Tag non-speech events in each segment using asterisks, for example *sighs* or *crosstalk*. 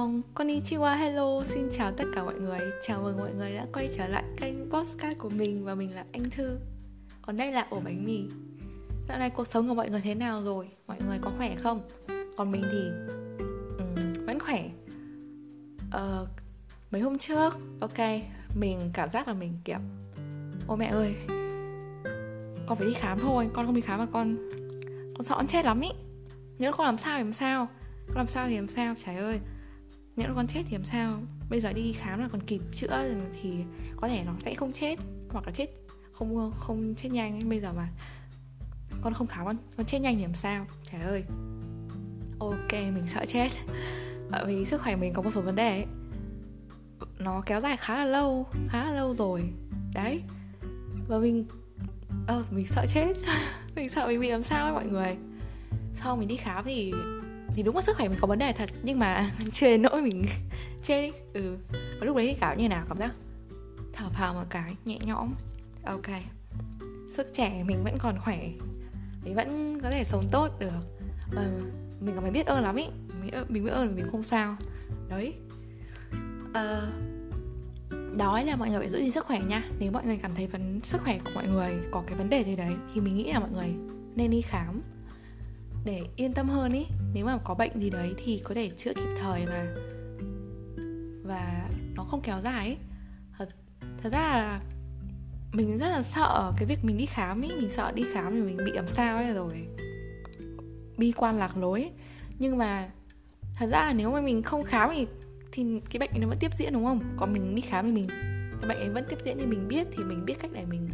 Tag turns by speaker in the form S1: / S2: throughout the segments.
S1: Annyeong, konnichiwa, hello, xin chào tất cả mọi người. Chào mừng mọi người đã quay trở lại kênh podcast của mình và mình là Anh Thư. Còn đây là ổ bánh mì. Dạo này cuộc sống của mọi người thế nào rồi? Mọi người có khỏe không? Còn mình thì um, vẫn khỏe. Uh, Mấy hôm trước, ok, mình cảm giác là mình kiểu Ôi mẹ ơi, con phải đi khám thôi, con không đi khám mà con Con sợ con chết lắm ý. Nếu con làm sao thì làm sao. Con làm sao thì làm sao, trời ơi nhỡ con chết thì làm sao? Bây giờ đi khám là còn kịp chữa thì có thể nó sẽ không chết, hoặc là chết không không chết nhanh ấy. bây giờ mà con không khám, con con chết nhanh thì làm sao? Trời ơi. Ok, mình sợ chết. Bởi vì sức khỏe mình có một số vấn đề ấy. Nó kéo dài khá là lâu, khá là lâu rồi. Đấy. Và mình ờ mình sợ chết. *laughs* Mình sợ mình bị làm sao ấy mọi người. Sau mình đi khám thì thì đúng là sức khỏe mình có vấn đề thật nhưng mà *laughs* chưa nỗi mình *laughs* chê ừ và lúc đấy cảm như nào cảm giác thở phào một cái nhẹ nhõm. Ok sức trẻ mình vẫn còn khỏe mình vẫn có thể sống tốt được. Và mình còn phải biết ơn lắm ý mình, mình biết ơn là mình không sao. Đấy. Ờ, đó là mọi người phải giữ gìn sức khỏe nha. Nếu mọi người cảm thấy vấn sức khỏe của mọi người có cái vấn đề gì đấy thì mình nghĩ là mọi người nên đi khám để yên tâm hơn ý nếu mà có bệnh gì đấy thì có thể chữa kịp thời và và nó không kéo dài ấy. Thật, thật ra là mình rất là sợ cái việc mình đi khám ý mình sợ đi khám thì mình bị làm sao ấy rồi. Bi quan lạc lối ấy. nhưng mà thật ra là nếu mà mình không khám thì thì cái bệnh nó vẫn tiếp diễn đúng không? Còn mình đi khám thì mình cái bệnh ấy vẫn tiếp diễn thì mình biết thì mình biết cách để mình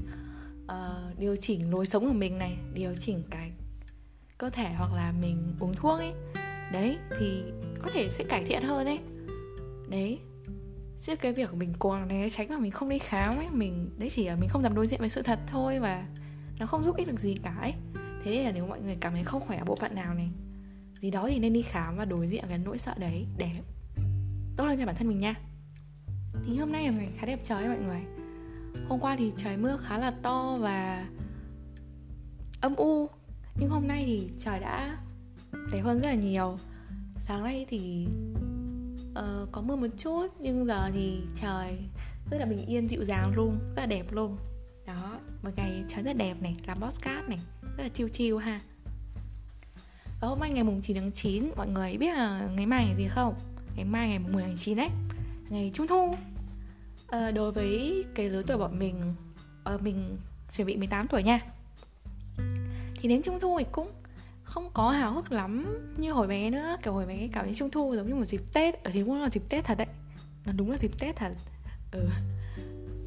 S1: uh, điều chỉnh lối sống của mình này điều chỉnh cái cơ thể hoặc là mình uống thuốc ấy, đấy, thì có thể sẽ cải thiện hơn đấy đấy chứ cái việc mình cố này tránh mà mình không đi khám ấy, mình, đấy chỉ là mình không dám đối diện với sự thật thôi và nó không giúp ích được gì cả ấy. Thế nên là nếu mọi người cảm thấy không khỏe ở bộ phận nào này, gì đó thì nên đi khám và đối diện cái nỗi sợ đấy để tốt hơn cho bản thân mình nha. Thì hôm nay là ngày khá đẹp trời ấy mọi người. Hôm qua thì trời mưa khá là to và âm u nhưng hôm nay thì trời đã đẹp hơn rất là nhiều. Sáng nay thì uh, có mưa một chút nhưng giờ thì trời rất là bình yên dịu dàng luôn rất là đẹp luôn. Đó một ngày trời rất đẹp này làm postcard này rất là chiêu chiêu ha. Và hôm nay ngày mùng 9 tháng 9 Mọi người biết là ngày mai ngày gì không? Ngày mai ngày mùng 10 tháng 9 đấy Ngày Trung Thu. À, Đối với cái lứa tuổi bọn mình à, Mình chuẩn bị 18 tuổi nha thì đến trung thu thì cũng không có hào hức lắm như hồi bé nữa. Kiểu hồi bé cảm thấy trung thu giống như một dịp tết. Ở thì cũng là dịp tết thật đấy. Nó đúng là dịp tết thật. Ừ.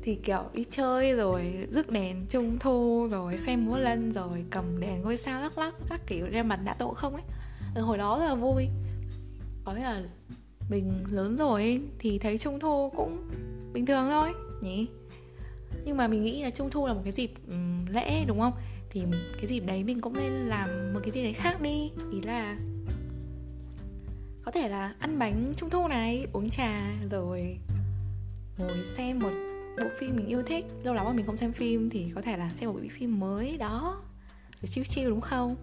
S1: Thì kiểu đi chơi rồi rước đèn trung thu rồi xem múa lân rồi cầm đèn ngôi sao lắc lắc các kiểu đem mặt đã tội không ấy. Ừ, hồi đó rất là vui. Có nghĩa là mình lớn rồi ấy, thì thấy trung thu cũng bình thường thôi nhỉ? Nhưng mà mình nghĩ là trung thu là một cái dịp um, lễ đúng không? Thì cái dịp đấy mình cũng nên làm một cái gì đấy khác đi. Ý là có thể là ăn bánh trung thu này uống trà rồi ngồi xem một bộ phim mình yêu thích. Lâu lắm mà mình không xem phim thì có thể là xem một bộ phim mới đó rồi chill chill đúng không?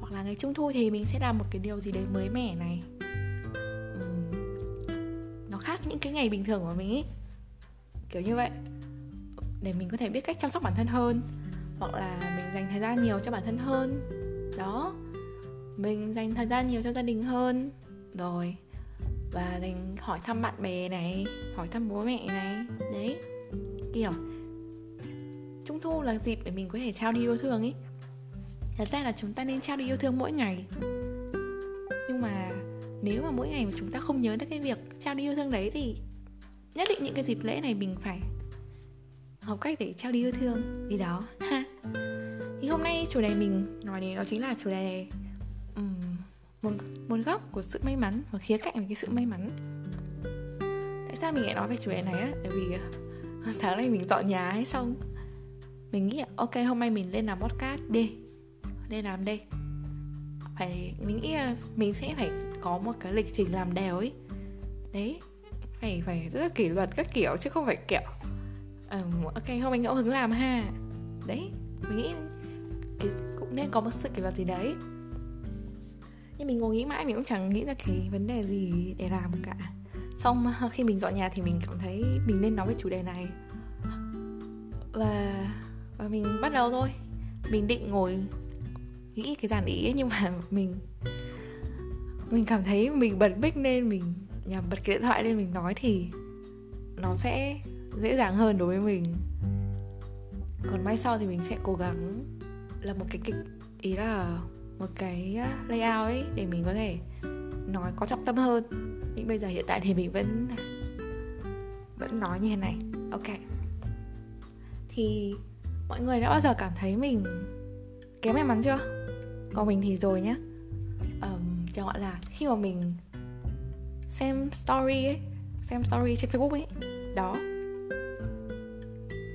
S1: Hoặc là ngày trung thu thì mình sẽ làm một cái điều gì đấy mới mẻ này. Uhm, nó khác những cái ngày bình thường của mình ý. Kiểu như vậy. Để mình có thể biết cách chăm sóc bản thân hơn hoặc là mình dành thời gian nhiều cho bản thân hơn. Đó. Mình dành thời gian nhiều cho gia đình hơn. Rồi. Và dành, hỏi thăm bạn bè này, hỏi thăm bố mẹ này. Đấy. Kiểu, trung thu là dịp để mình có thể trao đi yêu thương ấy. Thật ra là chúng ta nên trao đi yêu thương mỗi ngày. Nhưng mà nếu mà mỗi ngày mà chúng ta không nhớ được cái việc trao đi yêu thương đấy thì nhất định những cái dịp lễ này mình phải học cách để trao đi yêu thương gì đó. Ha. Thì hôm nay chủ đề mình nói đến đó chính là chủ đề um, một một góc của sự may mắn và khía cạnh là cái sự may mắn. Tại sao mình lại nói về chủ đề này á? Tại vì ờ, *laughs* tháng này mình dọn nhà ấy xong mình nghĩ ok hôm nay mình lên làm podcast đi. Lên làm đây. Phải mình nghĩ là mình sẽ phải có một cái lịch trình làm đều ấy. Đấy phải phải rất là kỷ luật các kiểu chứ không phải kiểu Ờ, ok hôm anh ngẫu hứng làm ha. Đấy mình nghĩ cũng nên có một sự kỷ luật gì đấy. Nhưng mình ngồi nghĩ mãi mình cũng chẳng nghĩ ra cái vấn đề gì để làm cả. Xong ờ, khi mình dọn nhà thì mình cảm thấy mình nên nói về chủ đề này. Và và mình bắt đầu thôi. Mình định ngồi nghĩ cái dàn ý ấy, nhưng mà mình mình cảm thấy mình bật mic nên mình nhằm bật cái điện thoại lên mình nói thì nó sẽ dễ dàng hơn đối với mình. Còn mai sau thì mình sẽ cố gắng là một cái kịch ý là một cái layout ấy để mình có thể nói có trọng tâm hơn. Nhưng bây giờ hiện tại thì mình vẫn vẫn nói như thế này. Ok. Thì mọi người đã bao giờ cảm thấy mình kém may mắn chưa? Còn mình thì rồi nhá. Um, chẳng gọi là khi mà mình xem story ấy xem story trên facebook ấy đó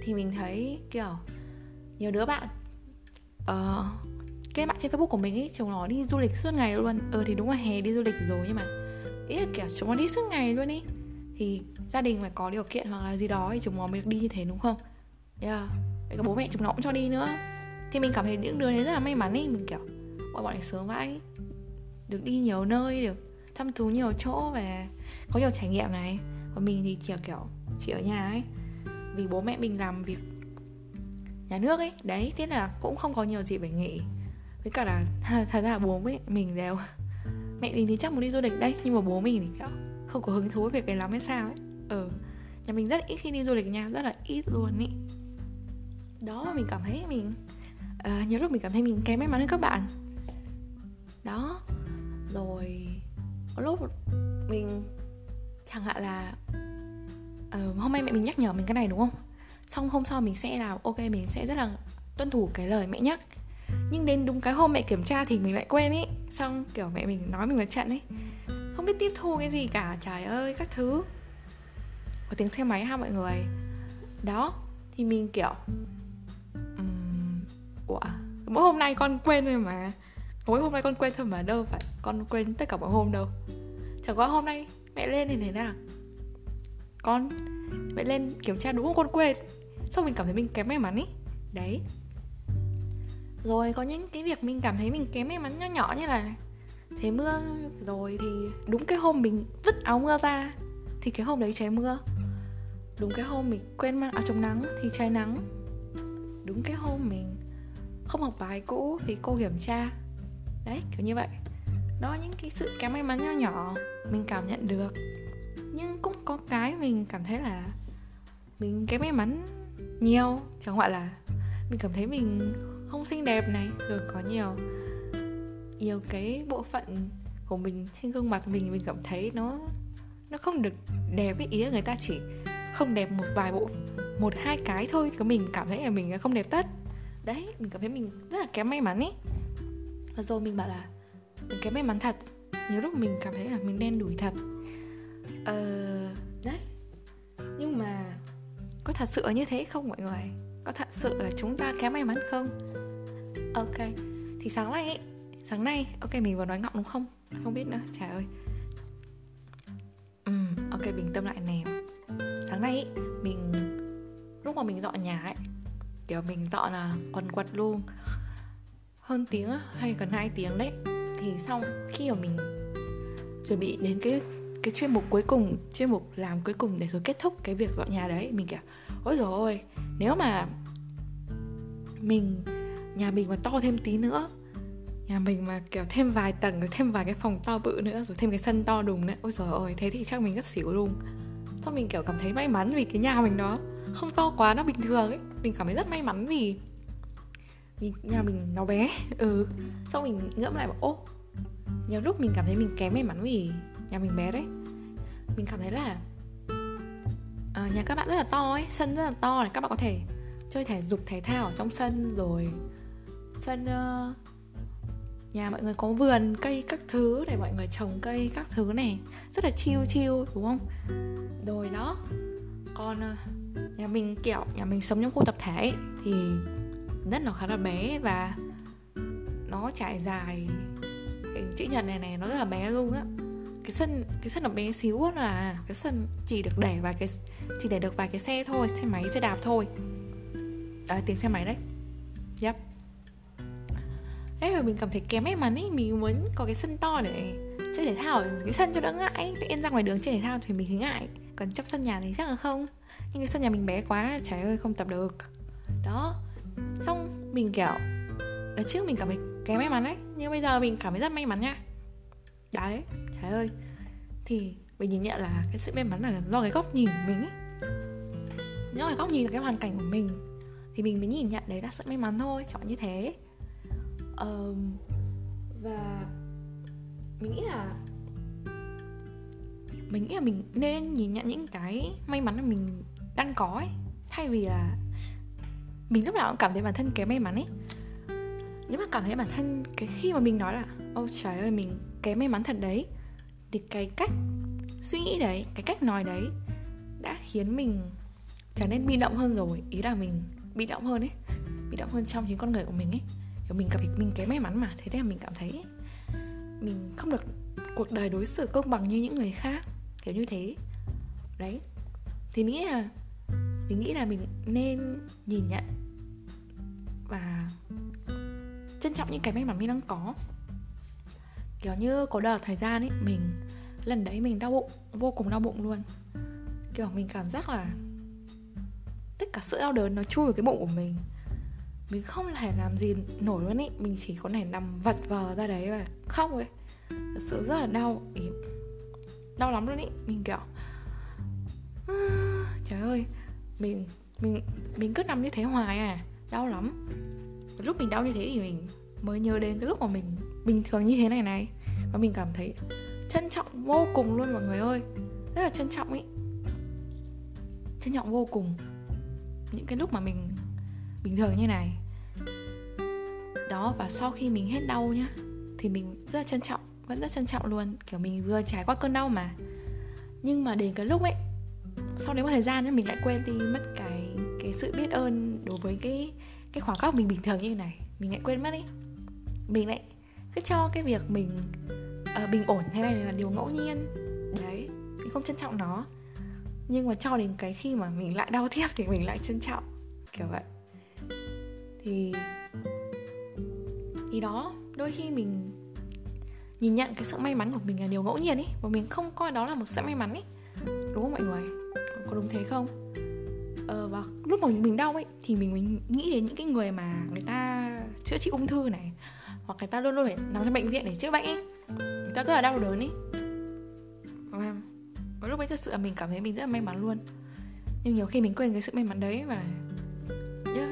S1: thì mình thấy kiểu nhiều đứa bạn ờ, uh, cái bạn trên facebook của mình ấy chúng nó đi du lịch suốt ngày luôn. Ờ thì đúng là hè đi du lịch rồi nhưng mà ý là kiểu chúng nó đi suốt ngày luôn ý thì gia đình phải có điều kiện hoặc là gì đó thì chúng nó mới được đi như thế đúng không? Yeah. vậy bố mẹ chúng nó cũng cho đi nữa. Thì mình cảm thấy những đứa đấy rất là may mắn ấy, mình kiểu bọn bọn này sớm vãi. Được đi nhiều nơi được thăm thú nhiều chỗ và có nhiều trải nghiệm này. Còn mình thì chỉ kiểu chỉ ở nhà ấy vì bố mẹ mình làm việc nhà nước ấy. Đấy thế là cũng không có nhiều gì phải nghỉ với cả là *laughs* thật ra bố mẹ mình đều *laughs* mẹ mình thì chắc muốn đi du lịch đây nhưng mà bố mình thì kiểu không có hứng thú với việc này lắm hay sao ấy. Ừ nhà mình rất ít khi đi du lịch nha rất là ít luôn ý. Đó mà mình cảm thấy mình uh, nhiều lúc mình cảm thấy mình kém may mắn hơn các bạn. Đó rồi có lúc mình chẳng hạn là uh, hôm nay mẹ mình nhắc nhở mình cái này đúng không? Xong hôm sau mình sẽ là ok mình sẽ rất là tuân thủ cái lời mẹ nhắc. Nhưng đến đúng cái hôm mẹ kiểm tra thì mình lại quên ý. Xong kiểu mẹ mình nói mình một trận ấy. Không biết tiếp thu cái gì cả trời ơi các thứ. Có tiếng xe máy ha mọi người. Đó thì mình kiểu um, ủa mỗi hôm nay con quên thôi mà. Mỗi hôm nay con quên thôi mà đâu phải con quên tất cả mọi hôm đâu. Chẳng qua hôm nay mẹ lên thì thế nào? Con. Vậy lên kiểm tra đúng không con quên? Xong mình cảm thấy mình kém may mắn ý? Đấy. Rồi, có những cái việc mình cảm thấy mình kém may mắn nhỏ nhỏ như là trời mưa rồi thì đúng cái hôm mình vứt áo mưa ra thì cái hôm đấy trời mưa. Đúng cái hôm mình quên mang áo chống nắng thì trời nắng. Đúng cái hôm mình không học bài cũ thì cô kiểm tra. Đấy, kiểu như vậy. Đó, những cái sự kém may mắn nhỏ nhỏ mình cảm nhận được có cái mình cảm thấy là mình kém may mắn nhiều. Chẳng hạn là mình cảm thấy mình không xinh đẹp này, rồi có nhiều nhiều cái bộ phận của mình trên gương mặt mình mình cảm thấy nó nó không được đẹp ý là người ta chỉ không đẹp một vài bộ, một hai cái thôi. Thì mình cảm thấy là mình không đẹp tất. Đấy, mình cảm thấy mình rất là kém may mắn ý. Và rồi mình bảo là, mình kém may mắn thật. Nhiều lúc mình cảm thấy là mình đen đủi thật ờ đấy. Nhưng mà có thật sự như thế không mọi người? Có thật sự là chúng ta kém may mắn không? Ok thì sáng nay ấy, sáng nay ok mình vừa nói ngọng đúng không? Không biết nữa trời ơi. Um, ok bình tâm lại nè. Sáng nay ấy, mình lúc mà mình dọn nhà ấy kiểu mình dọn là quần quật luôn. Hơn tiếng hay gần 2 tiếng đấy. Thì xong khi mà mình chuẩn bị đến cái cái chuyên mục cuối cùng, chuyên mục làm cuối cùng để rồi kết thúc cái việc dọn nhà đấy. Mình kiểu ôi rồi ôi, nếu mà mình, nhà mình mà to thêm tí nữa, nhà mình mà kiểu thêm vài tầng, rồi thêm vài cái phòng to bự nữa, rồi thêm cái sân to đùng nữa, ôi trời ơi thế thì chắc mình rất xỉu luôn. Xong mình kiểu cảm thấy may mắn vì cái nhà mình nó không to quá, nó bình thường ấy. Mình cảm thấy rất may mắn vì vì nhà mình nó bé *laughs* ừ. Xong mình ngẫm lại bảo, ô, nhiều lúc mình cảm thấy mình kém may mắn vì nhà mình bé đấy. Mình cảm thấy là à, nhà các bạn rất là to ấy sân rất là to này các bạn có thể chơi thể dục thể thao ở trong sân rồi sân uh, nhà mọi người có vườn cây các thứ để mọi người trồng cây các thứ này. Rất là chiêu chiêu đúng không? Rồi đó còn uh, nhà mình kiểu nhà mình sống trong khu tập thể ấy, thì đất nó khá là bé và nó trải dài hình chữ nhật này này nó rất là bé luôn á cái sân cái sân nó bé xíu hơn là cái sân chỉ được để vài cái, chỉ để được vài cái xe thôi, xe máy, xe đạp thôi. À, đấy tiếng xe máy đấy. Yep. Đấy mà mình cảm thấy kém may mắn ấy mình muốn có cái sân to để chơi thể thao. Cái sân cho đỡ ngại, tự nhiên ra ngoài đường chơi thể thao thì mình thấy ngại. Còn trong sân nhà thì chắc là không. Nhưng cái sân nhà mình bé quá, trời ơi, không tập được. Đó. Xong mình, kiểu, đợt trước mình cảm thấy kém may mắn đấy, nhưng bây giờ mình cảm thấy rất may mắn nha đấy trái ơi. Thì mình nhìn nhận là cái sự may mắn là do cái góc nhìn của mình ấy. Do cái góc nhìn là cái hoàn cảnh của mình. Thì mình mới nhìn nhận đấy là sự may mắn thôi chọn như thế. Um, và mình nghĩ là mình nghĩ là mình nên nhìn nhận những cái may mắn mà mình đang có ấy. Thay vì là mình lúc nào cũng cảm thấy bản thân kém may mắn ấy. Nếu mà cảm thấy bản thân cái khi mà mình nói là ôi trời ơi mình cái may mắn thật đấy. Thì cái cách suy nghĩ đấy, cái cách nói đấy đã khiến mình trở nên bị động hơn rồi. Ý là mình bị động hơn ấy, bị động hơn trong chính con người của mình ấy. Kiểu mình cảm thấy mình kém may mắn mà, thế nên là mình cảm thấy mình không được cuộc đời đối xử công bằng như những người khác, kiểu như thế. Đấy. Thì nghĩ là, mình nghĩ là mình nên nhìn nhận và trân trọng những cái may mắn mình đang có kiểu như có đợt thời gian ấy, mình, lần đấy mình đau bụng, vô cùng đau bụng luôn. Kiểu mình cảm giác là tất cả sự đau đớn nó chui vào cái bụng của mình. Mình không thể làm gì nổi luôn ý mình chỉ có thể nằm vật vờ ra đấy và khóc ấy thật sự rất là đau, ý, đau lắm luôn ý mình kiểu, *sighs* trời ơi, mình mình mình cứ nằm như thế hoài à đau lắm. Lúc mình đau như thế thì mình mới nhớ đến cái lúc mà mình bình thường như thế này này và mình cảm thấy trân trọng vô cùng luôn mọi người ơi. Rất là trân trọng ý. Trân trọng vô cùng những cái lúc mà mình bình thường như này. Đó và sau khi mình hết đau nhá thì mình rất là trân trọng vẫn rất trân trọng luôn. Kiểu mình vừa trải qua cơn đau mà. Nhưng mà đến cái lúc ấy sau đấy một thời gian ấy, mình lại quên đi mất cái cái sự biết ơn đối với cái cái khoảng khắc mình bình thường như này. Mình lại quên mất đi mình lại cứ cho cái việc mình uh, bình ổn thế này là điều ngẫu nhiên. Đấy mình không trân trọng nó. Nhưng mà cho đến cái khi mà mình lại đau tiếp thì mình lại trân trọng kiểu vậy. Thì thì đó đôi khi mình nhìn nhận cái sự may mắn của mình là điều ngẫu nhiên ấy và mình không coi đó là một sự may mắn ấy đúng không mọi người? Có đúng thế không? Ờ, và lúc mà mình đau ấy thì mình mình nghĩ đến những cái người mà người ta chữa trị ung thư này hoặc người ta luôn luôn phải nằm trong bệnh viện để chữa bệnh ấy người ta rất là đau đớn ấy và, và lúc ấy thật sự là mình cảm thấy mình rất là may mắn luôn. Nhưng nhiều khi mình quên cái sự may mắn đấy và yeah,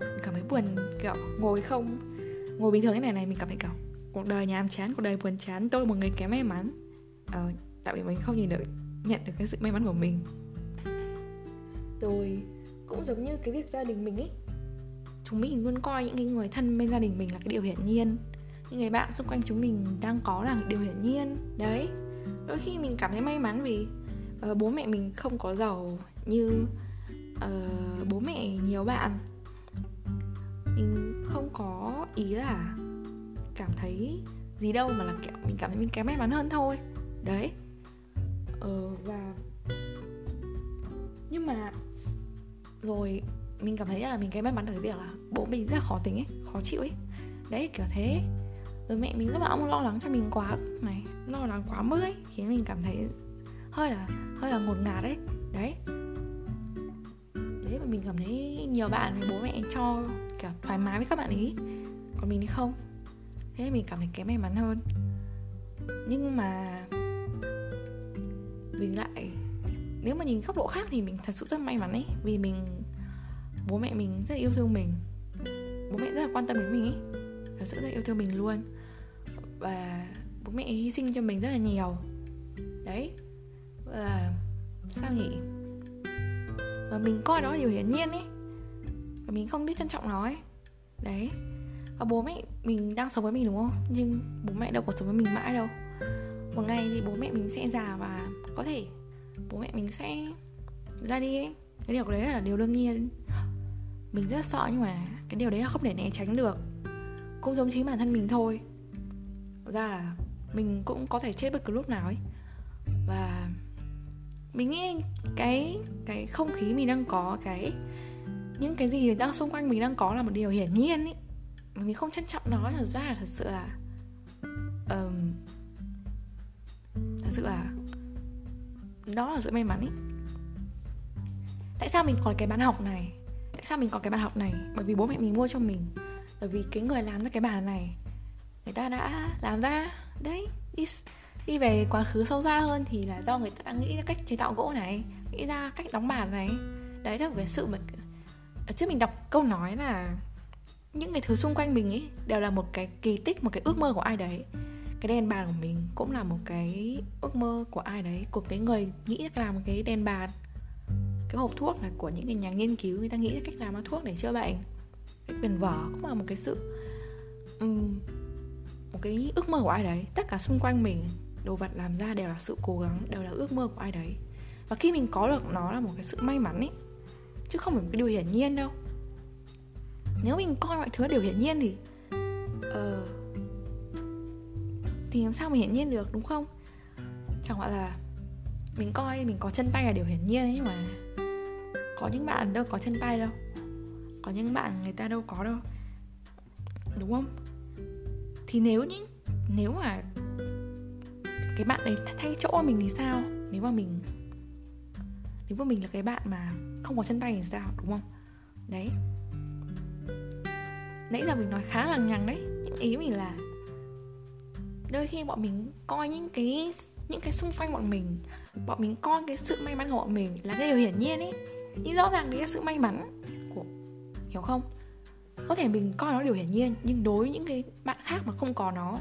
S1: mình cảm thấy buồn kiểu ngồi không ngồi bình thường thế này này mình cảm thấy kiểu cuộc đời nhàm chán cuộc đời buồn chán tôi là một người kém may mắn. Ờ, tại vì mình không nhìn được nhận được cái sự may mắn của mình. Rồi cũng giống như cái việc gia đình mình ấy chúng mình luôn coi những cái người thân bên gia đình mình là cái điều hiển nhiên. Những người bạn xung quanh chúng mình đang có là điều hiển nhiên đấy. Đôi khi mình cảm thấy may mắn vì uh, bố mẹ mình không có giàu như uh, bố mẹ nhiều bạn. Mình không có ý là cảm thấy gì đâu mà là kiểu mình cảm thấy mình kém may mắn hơn thôi đấy. Ờ, và nhưng mà rồi mình cảm thấy là mình kém may mắn được cái việc là bố mình rất là khó tính ấy, khó chịu ấy. Đấy, kiểu thế. Rồi mẹ mình lúc nào cũng lo lắng cho mình quá, này, lo lắng quá mức ấy, khiến mình cảm thấy hơi là hơi là ngột ngạt đấy đấy. Đấy, mà mình cảm thấy nhiều bạn thì bố mẹ cho kiểu thoải mái với các bạn ấy còn mình thì không. Thế mình cảm thấy kém may mắn hơn. Nhưng mà mình lại, nếu mà nhìn góc độ khác thì mình thật sự rất may mắn ấy, vì mình bố mẹ mình rất yêu thương mình. Bố mẹ rất là quan tâm đến mình ấy thật sự rất yêu thương mình luôn. Và bố mẹ hy sinh cho mình rất là nhiều. Đấy. Và sao nhỉ? Và mình coi đó là điều hiển nhiên ấy và mình không biết trân trọng nó ấy đấy. Và bố mẹ mình đang sống với mình đúng không? Nhưng bố mẹ đâu có sống với mình mãi đâu. Một ngày thì bố mẹ mình sẽ già và có thể bố mẹ mình sẽ ra đi ấy cái điều đấy là điều đương nhiên mình rất sợ nhưng mà cái điều đấy là không thể né tránh được. Cũng giống chính bản thân mình thôi. Ra là mình cũng có thể chết bất cứ lúc nào ấy. Và mình nghĩ cái cái không khí mình đang có cái những cái gì đang xung quanh mình đang có là một điều hiển nhiên ấy. Mà mình không trân trọng nó thật ra là thật sự là um, thật sự là đó là sự may mắn ấy. tại sao mình còn cái bán học này? Sao mình có cái bàn học này? Bởi vì bố mẹ mình mua cho mình. Bởi vì cái người làm ra cái bàn này, người ta đã làm ra, đấy, đi đi về quá khứ sâu xa hơn thì là do người ta đã nghĩ ra cách chế tạo gỗ này, nghĩ ra cách đóng bàn này. Đấy là một cái sự mà trước mình đọc câu nói là những cái thứ xung quanh mình ấy đều là một cái kỳ tích, một cái ước mơ của ai đấy. Cái đèn bàn của mình cũng là một cái ước mơ của ai đấy, của cái người nghĩ làm cái đèn bàn cái hộp thuốc là của những cái nhà nghiên cứu người ta nghĩ ra cách làm thuốc để chữa bệnh. Cái quyền vở cũng là một cái sự um, một cái ước mơ của ai đấy. Tất cả xung quanh mình đồ vật làm ra đều là sự cố gắng đều là ước mơ của ai đấy. Và khi mình có được nó là một cái sự may mắn ấy chứ không phải một cái điều hiển nhiên đâu. Nếu mình coi mọi thứ là điều hiển nhiên thì uh, thì làm sao mình hiển nhiên được đúng không? Chẳng gọi là mình coi mình có chân tay là điều hiển nhiên ấy nhưng mà có những bạn đâu có chân tay đâu. Có những bạn người ta đâu có đâu. Đúng không? Thì nếu những, nếu mà cái bạn đấy thay chỗ mình thì sao? Nếu mà mình, nếu mà mình là cái bạn mà không có chân tay thì sao? Đúng không? Đấy. Nãy giờ mình nói khá là nhằng đấy. Nhưng ý mình là đôi khi bọn mình coi những cái những cái xung quanh bọn mình bọn mình coi cái sự may mắn của bọn mình là cái điều hiển nhiên ấy nhưng rõ ràng đấy là sự may mắn của, hiểu không? Có thể mình coi nó điều hiển nhiên, nhưng đối với những cái bạn khác mà không có nó,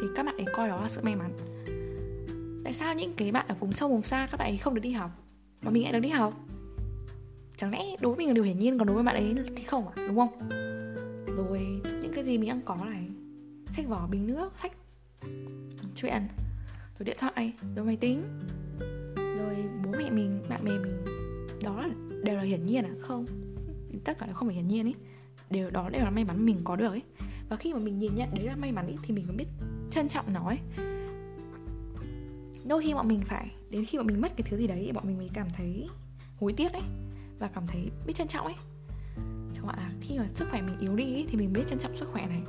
S1: thì các bạn ấy coi đó là sự may mắn. Tại sao những cái bạn ở vùng sâu, vùng xa, các bạn ấy không được đi học? Mà mình lại được đi học? Chẳng lẽ đối với mình là điều hiển nhiên, còn đối với bạn ấy thì không à? Đúng không? Rồi những cái gì mình đang có này, sách vỏ bình nước, sách, chuyện, rồi điện thoại, rồi máy tính, rồi bố mẹ mình, bạn bè mình đó là đều là hiển nhiên à? Không. Tất cả đều không phải hiển nhiên ấy. Đều đó đều là may mắn mình có được ấy. Và khi mà mình nhìn nhận đấy là may mắn ấy, thì mình mới biết trân trọng nó ấy. Đôi khi bọn mình phải đến khi bọn mình mất cái thứ gì đấy bọn mình mới cảm thấy hối tiếc ấy. Và cảm thấy biết trân trọng ấy. Chẳng hạn là khi mà sức khỏe mình yếu đi ấy, thì mình biết trân trọng sức khỏe này.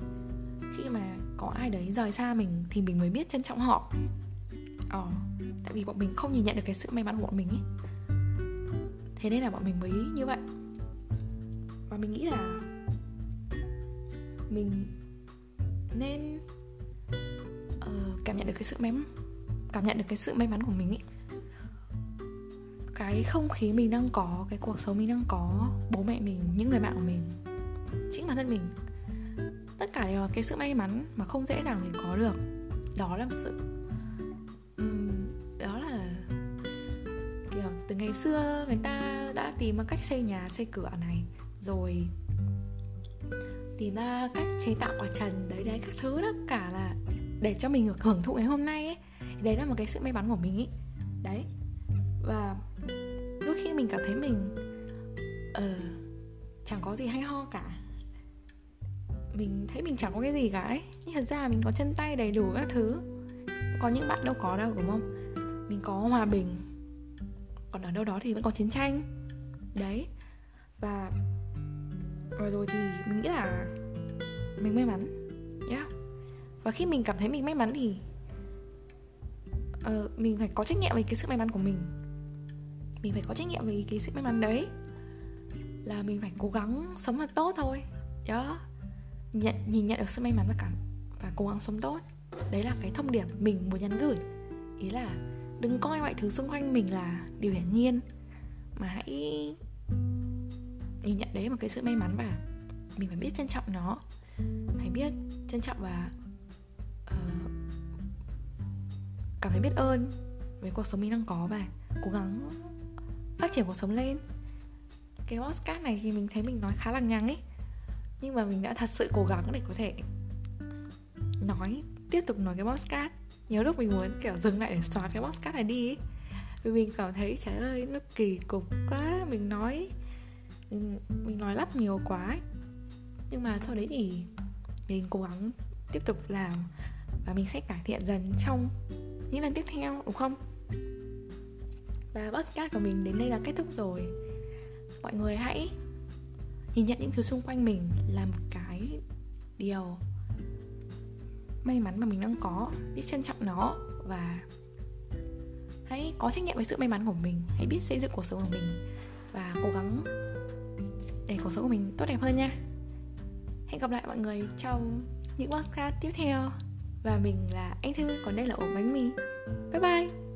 S1: Khi mà có ai đấy rời xa mình thì mình mới biết trân trọng họ. Ờ tại vì bọn mình không nhìn nhận được cái sự may mắn của bọn mình ấy thế nên là bọn mình mới như vậy. Và mình nghĩ là mình nên uh, cảm nhận được cái sự may cảm nhận được cái sự may mắn của mình ý. Cái không khí mình đang có cái cuộc sống mình đang có bố mẹ mình những người bạn của mình chính bản thân mình tất cả đều là cái sự may mắn mà không dễ dàng để có được. Đó là sự ngày xưa người ta đã tìm ra cách xây nhà xây cửa này rồi tìm ra cách chế tạo quả trần đấy đấy các thứ đó cả là để cho mình được hưởng thụ ngày hôm nay ấy. Đấy là một cái sự may mắn của mình ấy đấy. Và đôi khi mình cảm thấy mình uh, chẳng có gì hay ho cả. Mình thấy mình chẳng có cái gì cả ấy. Nhưng thật ra mình có chân tay đầy đủ các thứ. Có những bạn đâu có đâu đúng không? Mình có hòa bình còn ở đâu đó thì vẫn có chiến tranh. Đấy. Và và rồi thì mình nghĩ là mình may mắn. Yeah. và khi mình cảm thấy mình may mắn thì uh, mình phải có trách nhiệm về cái sự may mắn của mình. Mình phải có trách nhiệm về cái sự may mắn đấy. Là mình phải cố gắng sống thật tốt thôi. Đó. Nhận nhìn nhận được sự may mắn và cảm và cố gắng sống tốt. Đấy là cái thông điệp mình muốn nhắn gửi. Ý là đừng coi mọi thứ xung quanh mình là điều hiển nhiên. Mà hãy nhìn nhận đấy một cái sự may mắn và mình phải biết trân trọng nó. Hãy biết trân trọng và uh, cảm thấy biết ơn với cuộc sống mình đang có và cố gắng phát triển cuộc sống lên. Cái podcast này thì mình thấy mình nói khá là nhăng ấy nhưng mà mình đã thật sự cố gắng để có thể nói tiếp tục nói cái podcast nhiều lúc mình muốn kiểu dừng lại để xóa cái podcast này đi ấy. vì mình cảm thấy trời ơi nó kỳ cục quá mình nói mình, mình nói lắp nhiều quá ấy. nhưng mà sau đấy thì mình cố gắng tiếp tục làm và mình sẽ cải thiện dần trong những lần tiếp theo đúng không và podcast của mình đến đây là kết thúc rồi mọi người hãy nhìn nhận những thứ xung quanh mình là một cái điều may mắn mà mình đang có. Biết trân trọng nó và hãy có trách nhiệm với sự may mắn của mình. Hãy biết xây dựng cuộc sống của mình và cố gắng để cuộc sống của mình tốt đẹp hơn nha. Hẹn gặp lại mọi người trong những podcast tiếp theo. Và mình là anh thư, còn đây là ổ bánh mì. Bye bye!